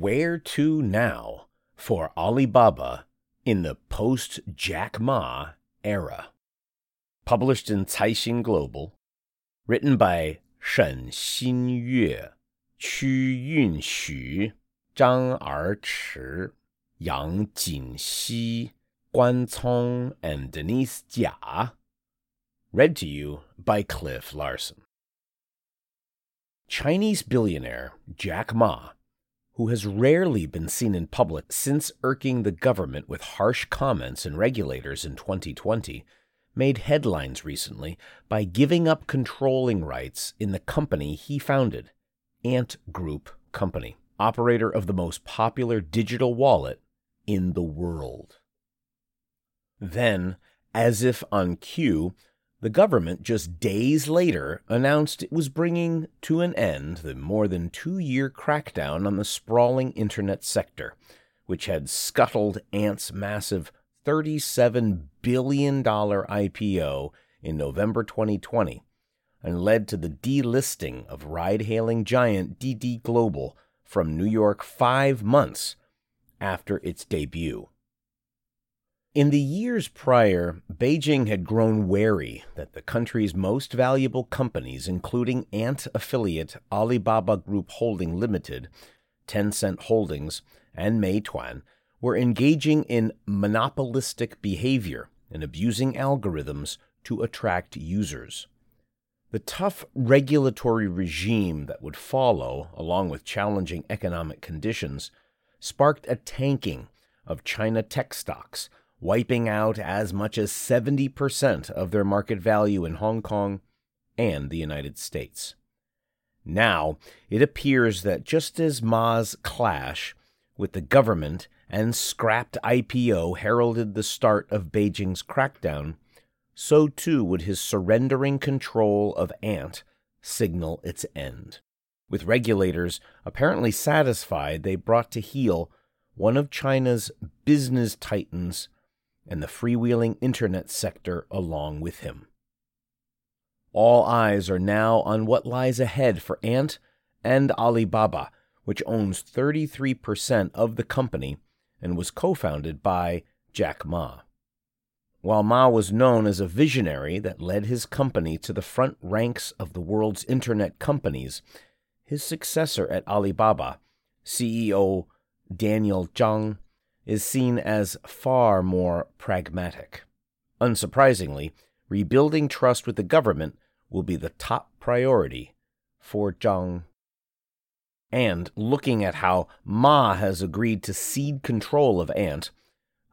Where to now for Alibaba in the post-Jack Ma era? Published in Caixin Global, written by Shen Xinyue, Qu Yunxu, Zhang Erchi, Yang Jinxi, Guan Cong, and Denise Jia. Read to you by Cliff Larson. Chinese billionaire Jack Ma, who has rarely been seen in public since irking the government with harsh comments and regulators in 2020, made headlines recently by giving up controlling rights in the company he founded, Ant Group Company, operator of the most popular digital wallet in the world. Then, as if on cue, the government just days later announced it was bringing to an end the more than two year crackdown on the sprawling internet sector, which had scuttled Ant's massive $37 billion IPO in November 2020 and led to the delisting of ride hailing giant DiDi Global from New York five months after its debut. In the years prior, Beijing had grown wary that the country's most valuable companies, including Ant affiliate Alibaba Group Holding Limited, Tencent Holdings, and Meituan, were engaging in monopolistic behavior and abusing algorithms to attract users. The tough regulatory regime that would follow, along with challenging economic conditions, sparked a tanking of China tech stocks wiping out as much as 70% of their market value in Hong Kong and the United States. Now, it appears that just as Ma's clash with the government and scrapped IPO heralded the start of Beijing's crackdown, so too would his surrendering control of Ant signal its end. With regulators apparently satisfied they brought to heel one of China's business titans and the freewheeling internet sector along with him. All eyes are now on what lies ahead for Ant and Alibaba, which owns 33% of the company and was co founded by Jack Ma. While Ma was known as a visionary that led his company to the front ranks of the world's internet companies, his successor at Alibaba, CEO Daniel Zhang, is seen as far more pragmatic. Unsurprisingly, rebuilding trust with the government will be the top priority for Zhang. And looking at how Ma has agreed to cede control of Ant,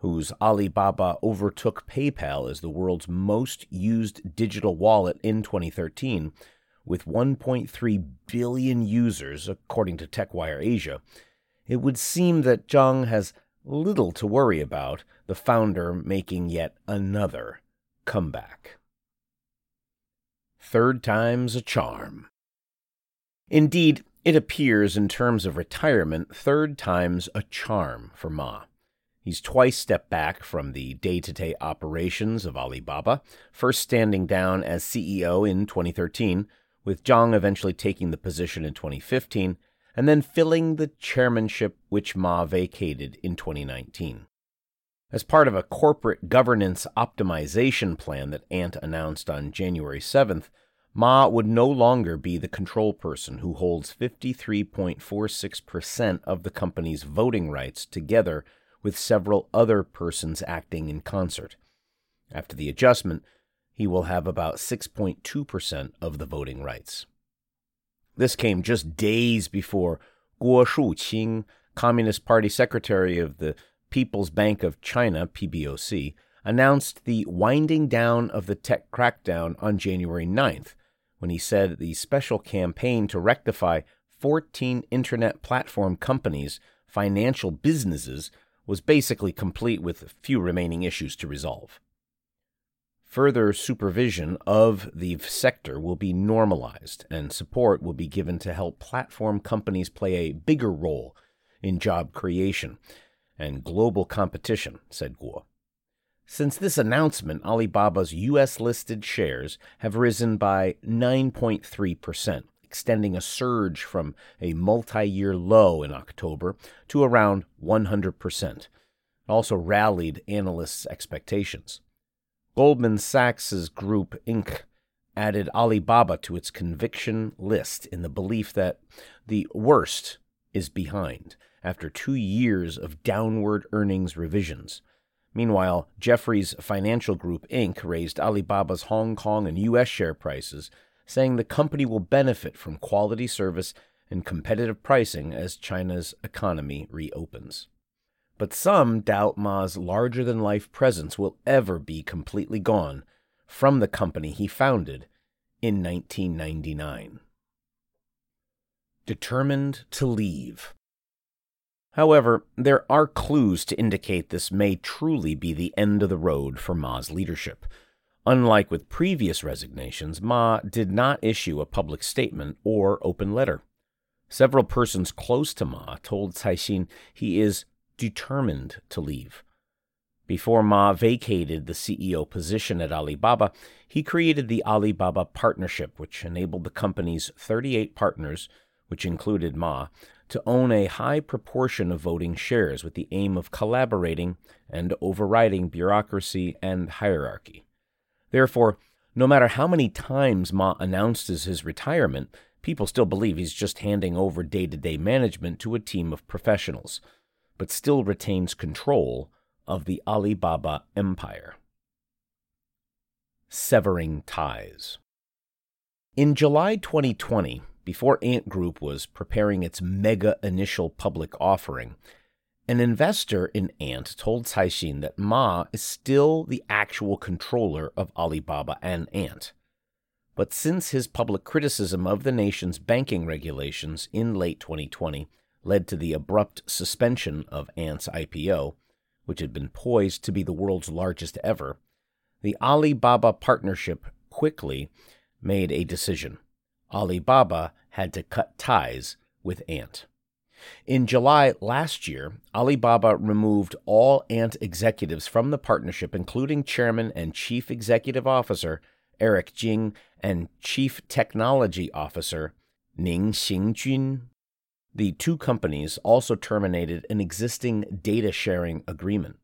whose Alipay overtook PayPal as the world's most used digital wallet in 2013, with 1.3 billion users, according to TechWire Asia, it would seem that Zhang has little to worry about, the founder making yet another comeback. Third time's a charm. Indeed, it appears in terms of retirement, third time's a charm for Ma. He's twice stepped back from the day to day operations of Alibaba, first standing down as CEO in 2013, with Zhang eventually taking the position in 2015, and then filling the chairmanship which Ma vacated in 2019. As part of a corporate governance optimization plan that Ant announced on January 7th, Ma would no longer be the control person who holds 53.46% of the company's voting rights together with several other persons acting in concert. After the adjustment, he will have about 6.2% of the voting rights. This came just days before Guo Shuqing, Communist Party Secretary of the People's Bank of China, PBOC, announced the winding down of the tech crackdown on January 9th, when he said the special campaign to rectify 14 internet platform companies financial businesses was basically complete with few remaining issues to resolve. Further supervision of the sector will be normalized, and support will be given to help platform companies play a bigger role in job creation and global competition, said Guo. Since this announcement, Alibaba's US listed shares have risen by 9.3%, extending a surge from a multi year low in October to around 100%. It also rallied analysts' expectations. Goldman Sachs' Group Inc. added Alibaba to its conviction list in the belief that the worst is behind after two years of downward earnings revisions. Meanwhile, Jefferies Financial Group Inc. raised Alibaba's Hong Kong and U.S. share prices, saying the company will benefit from quality service and competitive pricing as China's economy reopens but some doubt Ma's larger than life presence will ever be completely gone from the company he founded in 1999. Determined to leave. However, there are clues to indicate this may truly be the end of the road for Ma's leadership. Unlike with previous resignations, Ma did not issue a public statement or open letter. Several persons close to Ma told Caixin he is determined to leave. Before Ma vacated the CEO position at Alibaba, he created the Alibaba Partnership, which enabled the company's 38 partners, which included Ma, to own a high proportion of voting shares with the aim of collaborating and overriding bureaucracy and hierarchy. Therefore, no matter how many times Ma announces his retirement, people still believe he's just handing over day to day management to a team of professionals but still retains control of the Alibaba empire. Severing ties. In July 2020, before Ant Group was preparing its mega initial public offering, an investor in Ant told Caixin that Ma is still the actual controller of Alibaba and Ant. But since his public criticism of the nation's banking regulations in late 2020, led to the abrupt suspension of Ant's IPO, which had been poised to be the world's largest ever, the Alibaba partnership quickly made a decision. Alibaba had to cut ties with Ant. In July last year, Alibaba removed all Ant executives from the partnership, including Chairman and Chief Executive Officer Eric Jing and Chief Technology Officer Ni Xingjun. The two companies also terminated an existing data sharing agreement.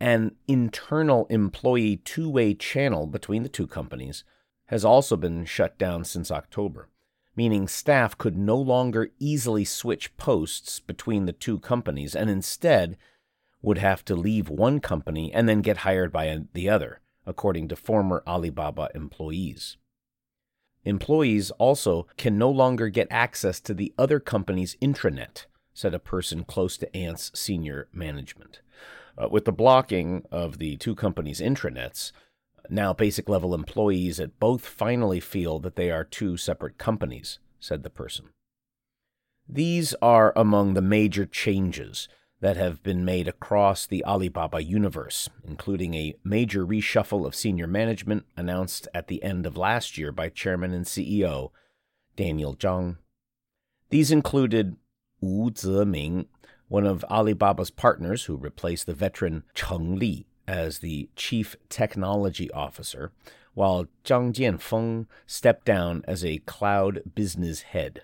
An internal employee two way channel between the two companies has also been shut down since October, meaning staff could no longer easily switch posts between the two companies and instead would have to leave one company and then get hired by the other, according to former Alibaba employees. Employees also can no longer get access to the other company's intranet, said a person close to Ant's senior management. Uh, with the blocking of the two companies' intranets, now basic level employees at both finally feel that they are two separate companies, said the person. These are among the major changes that have been made across the Alibaba universe, including a major reshuffle of senior management announced at the end of last year by Chairman and CEO Daniel Zhang. These included Wu Zeming, one of Alibaba's partners who replaced the veteran Cheng Li as the chief technology officer, while Zhang Jianfeng stepped down as a cloud business head.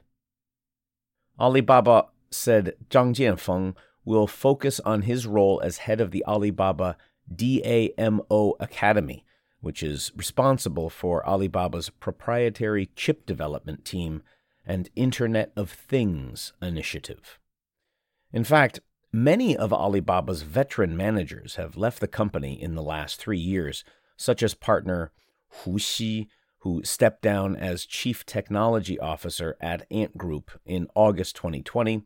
Alibaba said Zhang Jianfeng will focus on his role as head of the Alibaba DAMO Academy, which is responsible for Alibaba's proprietary chip development team and Internet of Things initiative. In fact, many of Alibaba's veteran managers have left the company in the last three years, such as partner Hu Xi, who stepped down as chief technology officer at Ant Group in August 2020,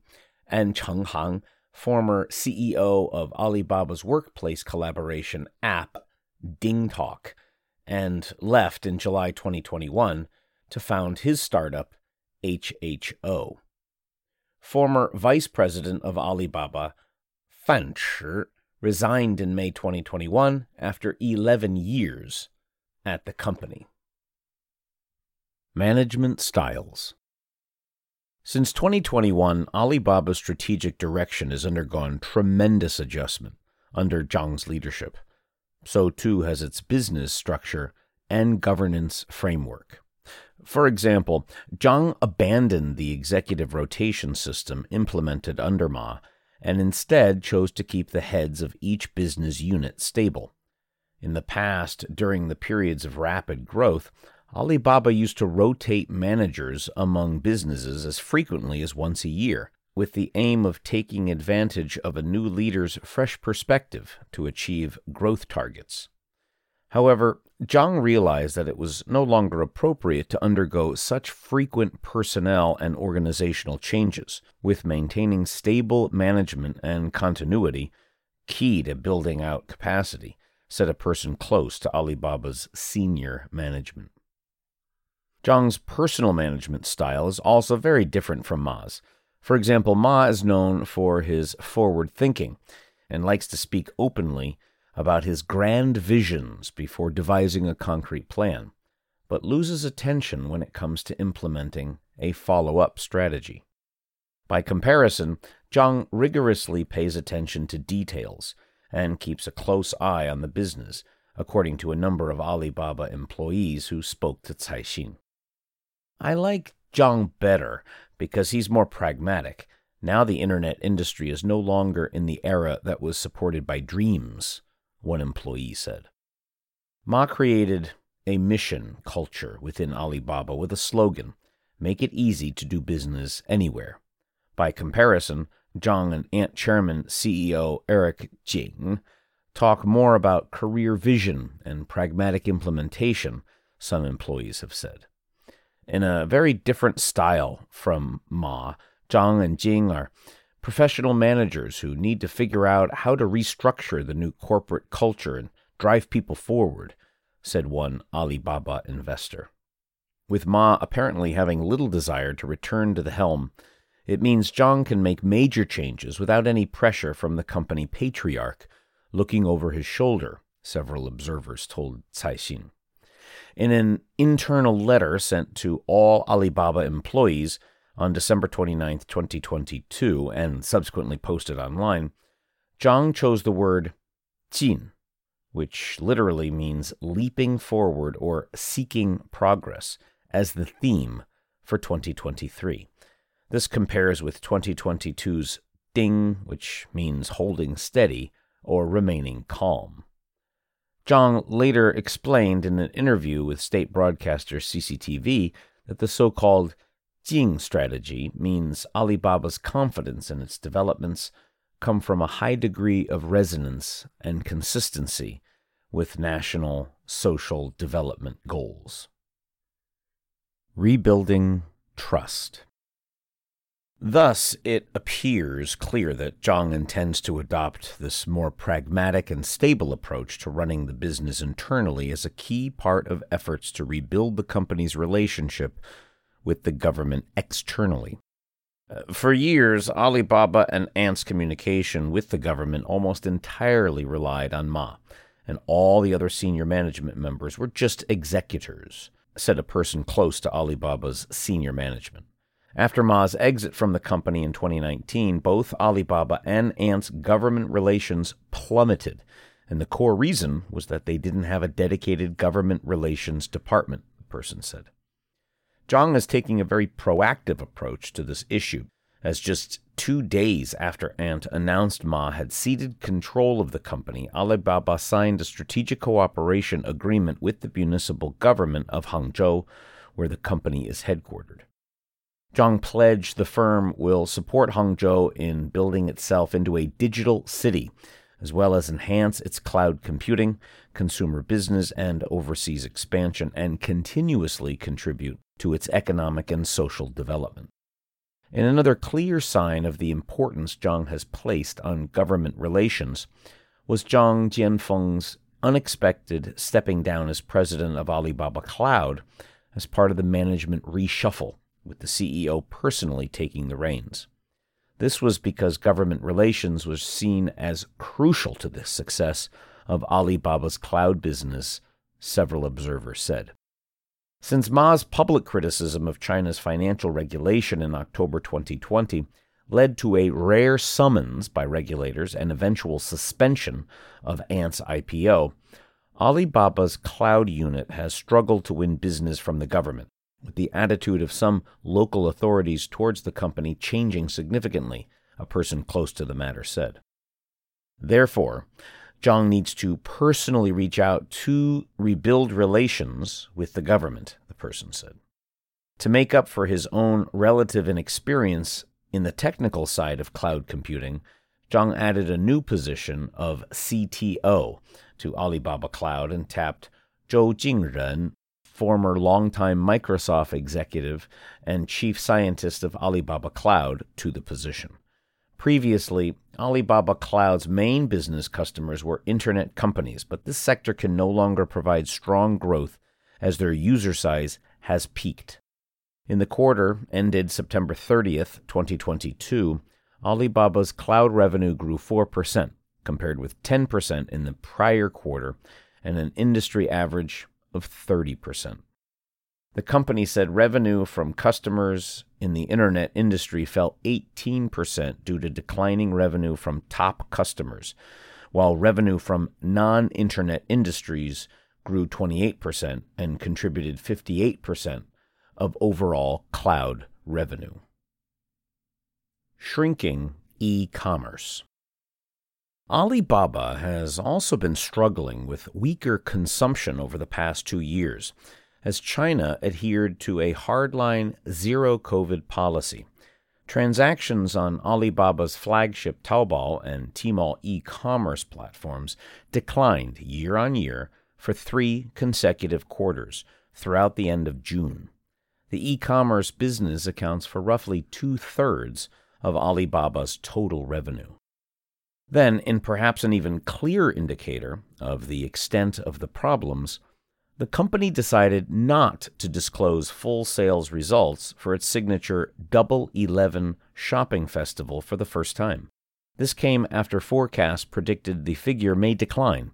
and Cheng Hang, former CEO of Alibaba's workplace collaboration app, DingTalk, and left in July 2021 to found his startup, HHO. former vice president of Alibaba, Fan Chi, resigned in May 2021 after 11 years at the company. Management Styles Since 2021, Alibaba's strategic direction has undergone tremendous adjustment under Zhang's leadership. So too has its business structure and governance framework. For example, Zhang abandoned the executive rotation system implemented under Ma and instead chose to keep the heads of each business unit stable. In the past, during the periods of rapid growth, Alibaba used to rotate managers among businesses as frequently as once a year, with the aim of taking advantage of a new leader's fresh perspective to achieve growth targets. However, Zhang realized that it was no longer appropriate to undergo such frequent personnel and organizational changes, with maintaining stable management and continuity key to building out capacity, said a person close to Alibaba's senior management. Zhang's personal management style is also very different from Ma's. For example, Ma is known for his forward thinking and likes to speak openly about his grand visions before devising a concrete plan, but loses attention when it comes to implementing a follow up strategy. By comparison, Zhang rigorously pays attention to details and keeps a close eye on the business, according to a number of Alibaba employees who spoke to Caixin. I like Zhang better because he's more pragmatic. Now the internet industry is no longer in the era that was supported by dreams one employee said. Ma created a mission culture within Alibaba with a slogan Make it easy to do business anywhere. By comparison, Zhang and Ant Chairman CEO Eric Jing talk more about career vision and pragmatic implementation, some employees have said. In a very different style from Ma, Zhang and Jing are professional managers who need to figure out how to restructure the new corporate culture and drive people forward, said one Alibaba investor. With Ma apparently having little desire to return to the helm, it means Zhang can make major changes without any pressure from the company patriarch looking over his shoulder, several observers told Caixin. In an internal letter sent to all Alibaba employees, on December 29, 2022, and subsequently posted online, Zhang chose the word Jin, which literally means leaping forward or seeking progress, as the theme for 2023. This compares with 2022's Ding, which means holding steady or remaining calm. Zhang later explained in an interview with state broadcaster CCTV that the so called Jin strategy means Alibaba's confidence in its developments come from a high degree of resonance and consistency with national social development goals. Rebuilding trust. Thus, it appears clear that Zhang intends to adopt this more pragmatic and stable approach to running the business internally as a key part of efforts to rebuild the company's relationship with the government externally. Uh, for years, Alibaba and Ant's communication with the government almost entirely relied on Ma, and all the other senior management members were just executors, said a person close to Alibaba's senior management. After Ma's exit from the company in 2019, both Alibaba and Ant's government relations plummeted, and the core reason was that they didn't have a dedicated government relations department, the person said. Zhang is taking a very proactive approach to this issue, as just two days after Ant announced Ma had ceded control of the company, Alibaba signed a strategic cooperation agreement with the municipal government of Hangzhou, where the company is headquartered. Zhang pledged the firm will support Hangzhou in building itself into a digital city, as well as enhance its cloud computing, consumer business, and overseas expansion, and continuously contribute to its economic and social development. In another clear sign of the importance Zhang has placed on government relations was Zhang Jianfeng's unexpected stepping down as president of Alibaba Cloud as part of the management reshuffle, with the CEO personally taking the reins. This was because government relations was seen as crucial to the success of Alibaba's cloud business, several observers said. Since Ma's public criticism of China's financial regulation in October 2020 led to a rare summons by regulators and eventual suspension of Ant's IPO, Alibaba's cloud unit has struggled to win business from the government, with the attitude of some local authorities towards the company changing significantly, a person close to the matter said. Therefore, Zhang needs to personally reach out to rebuild relations with the government, the person said. To make up for his own relative inexperience in the technical side of cloud computing, Zhang added a new position of CTO to Alibaba Cloud and tapped Zhou Jingren, former longtime Microsoft executive and chief scientist of Alibaba Cloud, to the position. Previously, Alibaba Cloud's main business customers were internet companies, but this sector can no longer provide strong growth as their user size has peaked. In the quarter ended September 30th, 2022, Alibaba's cloud revenue grew 4%, compared with 10% in the prior quarter and an industry average of 30%. The company said revenue from customers in the internet industry fell 18% due to declining revenue from top customers, while revenue from non internet industries grew 28% and contributed 58% of overall cloud revenue. Shrinking e commerce. Alibaba has also been struggling with weaker consumption over the past two years as China adhered to a hardline zero COVID policy. Transactions on Alibaba's flagship Taobao and Tmall e commerce platforms declined year on year for three consecutive quarters throughout the end of June. The e commerce business accounts for roughly two thirds of Alibaba's total revenue. Then, in perhaps an even clearer indicator of the extent of the problems, the company decided not to disclose full sales results for its signature Double Eleven shopping festival for the first time. This came after forecasts predicted the figure may decline,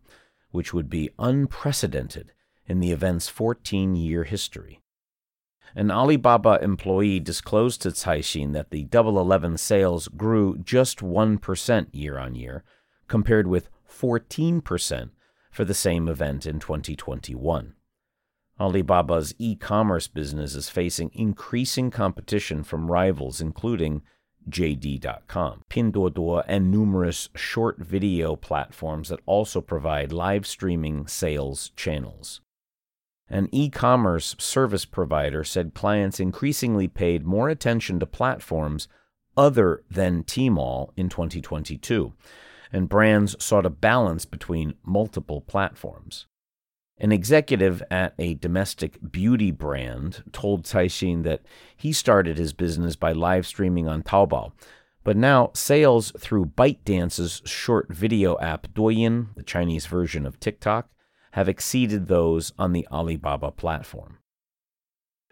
which would be unprecedented in the event's 14 year history. An Alibaba employee disclosed to Caixin that the Double Eleven sales grew just 1% year on year, compared with 14% for the same event in 2021. Alibaba's e commerce business is facing increasing competition from rivals including JD.com, Pinduoduo, and numerous short video platforms that also provide live streaming sales channels. An e commerce service provider said clients increasingly paid more attention to platforms other than Tmall in 2022, and brands sought a balance between multiple platforms. An executive at a domestic beauty brand told Caixin that he started his business by live streaming on Taobao, but now sales through ByteDance's short video app Douyin, the Chinese version of TikTok, have exceeded those on the Alibaba platform.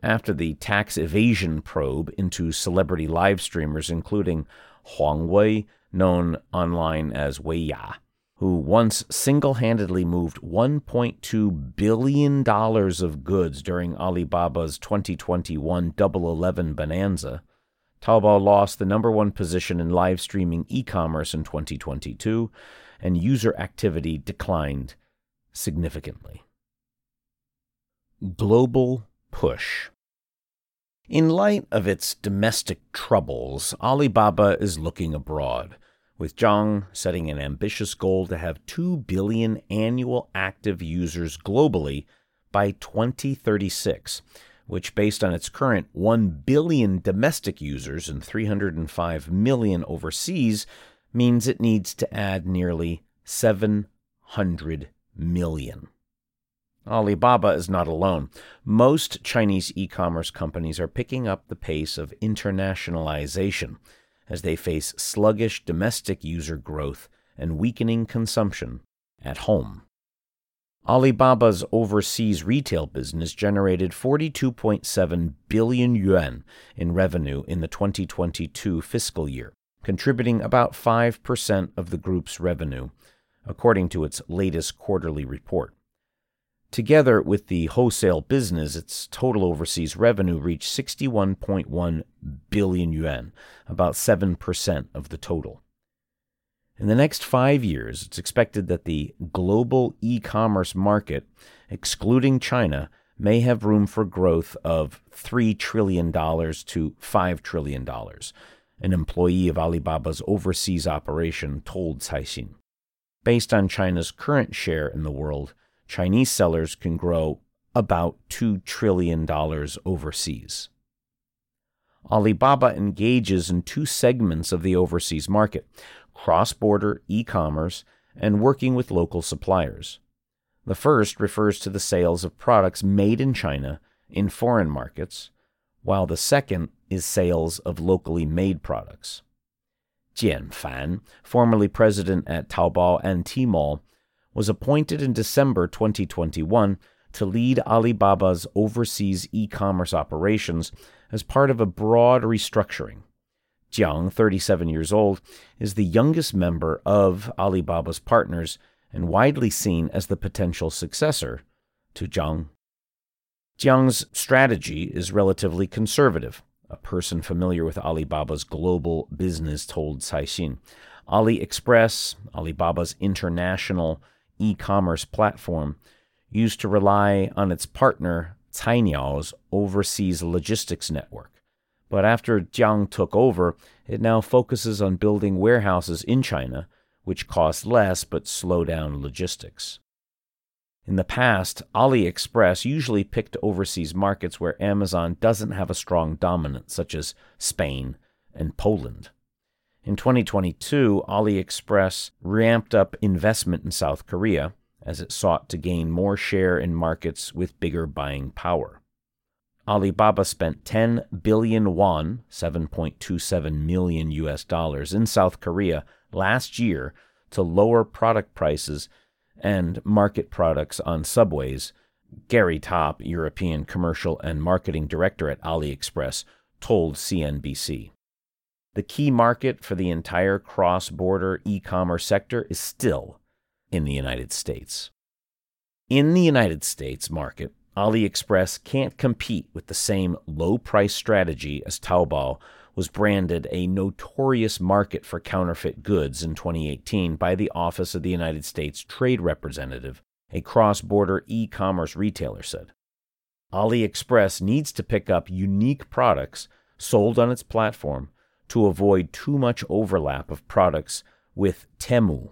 After the tax evasion probe into celebrity live streamers, including Huang Wei, known online as Weiya, who once single handedly moved $1.2 billion of goods during Alibaba's 2021 Double Eleven bonanza, Taobao lost the number one position in live streaming e commerce in 2022, and user activity declined significantly. Global Push In light of its domestic troubles, Alibaba is looking abroad, with Zhang setting an ambitious goal to have 2 billion annual active users globally by 2036, which, based on its current 1 billion domestic users and 305 million overseas, means it needs to add nearly 700 million. Alibaba is not alone. Most Chinese e commerce companies are picking up the pace of internationalization as they face sluggish domestic user growth and weakening consumption at home. Alibaba's overseas retail business generated 42.7 billion yuan in revenue in the 2022 fiscal year, contributing about 5% of the group's revenue, according to its latest quarterly report. Together with the wholesale business, its total overseas revenue reached 61.1 billion yuan, about 7% of the total. In the next five years, it's expected that the global e commerce market, excluding China, may have room for growth of $3 trillion to $5 trillion, an employee of Alibaba's overseas operation told Caixin. Based on China's current share in the world, Chinese sellers can grow about $2 trillion overseas. Alibaba engages in two segments of the overseas market cross border e commerce and working with local suppliers. The first refers to the sales of products made in China in foreign markets, while the second is sales of locally made products. Jiang Fan, formerly president at Taobao and Tmall, was appointed in December 2021 to lead Alibaba's overseas e commerce operations as part of a broad restructuring. Jiang, 37 years old, is the youngest member of Alibaba's partners and widely seen as the potential successor to Zhang. Jiang's strategy is relatively conservative. A person familiar with Alibaba's global business told Caixin. AliExpress, Alibaba's international e commerce platform used to rely on its partner Cainiao's overseas logistics network. But after Jiang took over, it now focuses on building warehouses in China, which cost less but slow down logistics. In the past, AliExpress usually picked overseas markets where Amazon doesn't have a strong dominance, such as Spain and Poland. In 2022, AliExpress ramped up investment in South Korea as it sought to gain more share in markets with bigger buying power. Alibaba spent 10 billion won, 7.27 million US dollars in South Korea last year to lower product prices and market products on subways. Gary Top, European Commercial and Marketing Director at AliExpress, told CNBC. The key market for the entire cross border e commerce sector is still in the United States. In the United States market, AliExpress can't compete with the same low price strategy as Taobao was branded a notorious market for counterfeit goods in 2018 by the Office of the United States Trade Representative, a cross border e commerce retailer said. AliExpress needs to pick up unique products sold on its platform to avoid too much overlap of products with Temu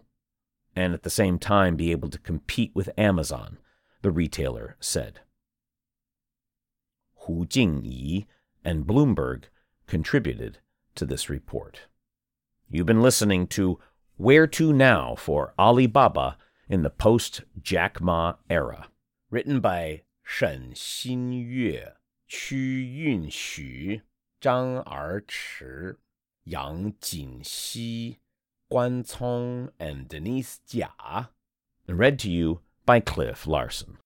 and at the same time be able to compete with Amazon, the retailer said. Hu Jingyi and Bloomberg contributed to this report. You've been listening to Where to Now for Alibaba in the post Jack Ma era, written by Shen Xinyue, Qu Yunxu, Zhang Erchi. Yang Jinxi, Guan Cong, and Denise Jia, read to you by Cliff Larson.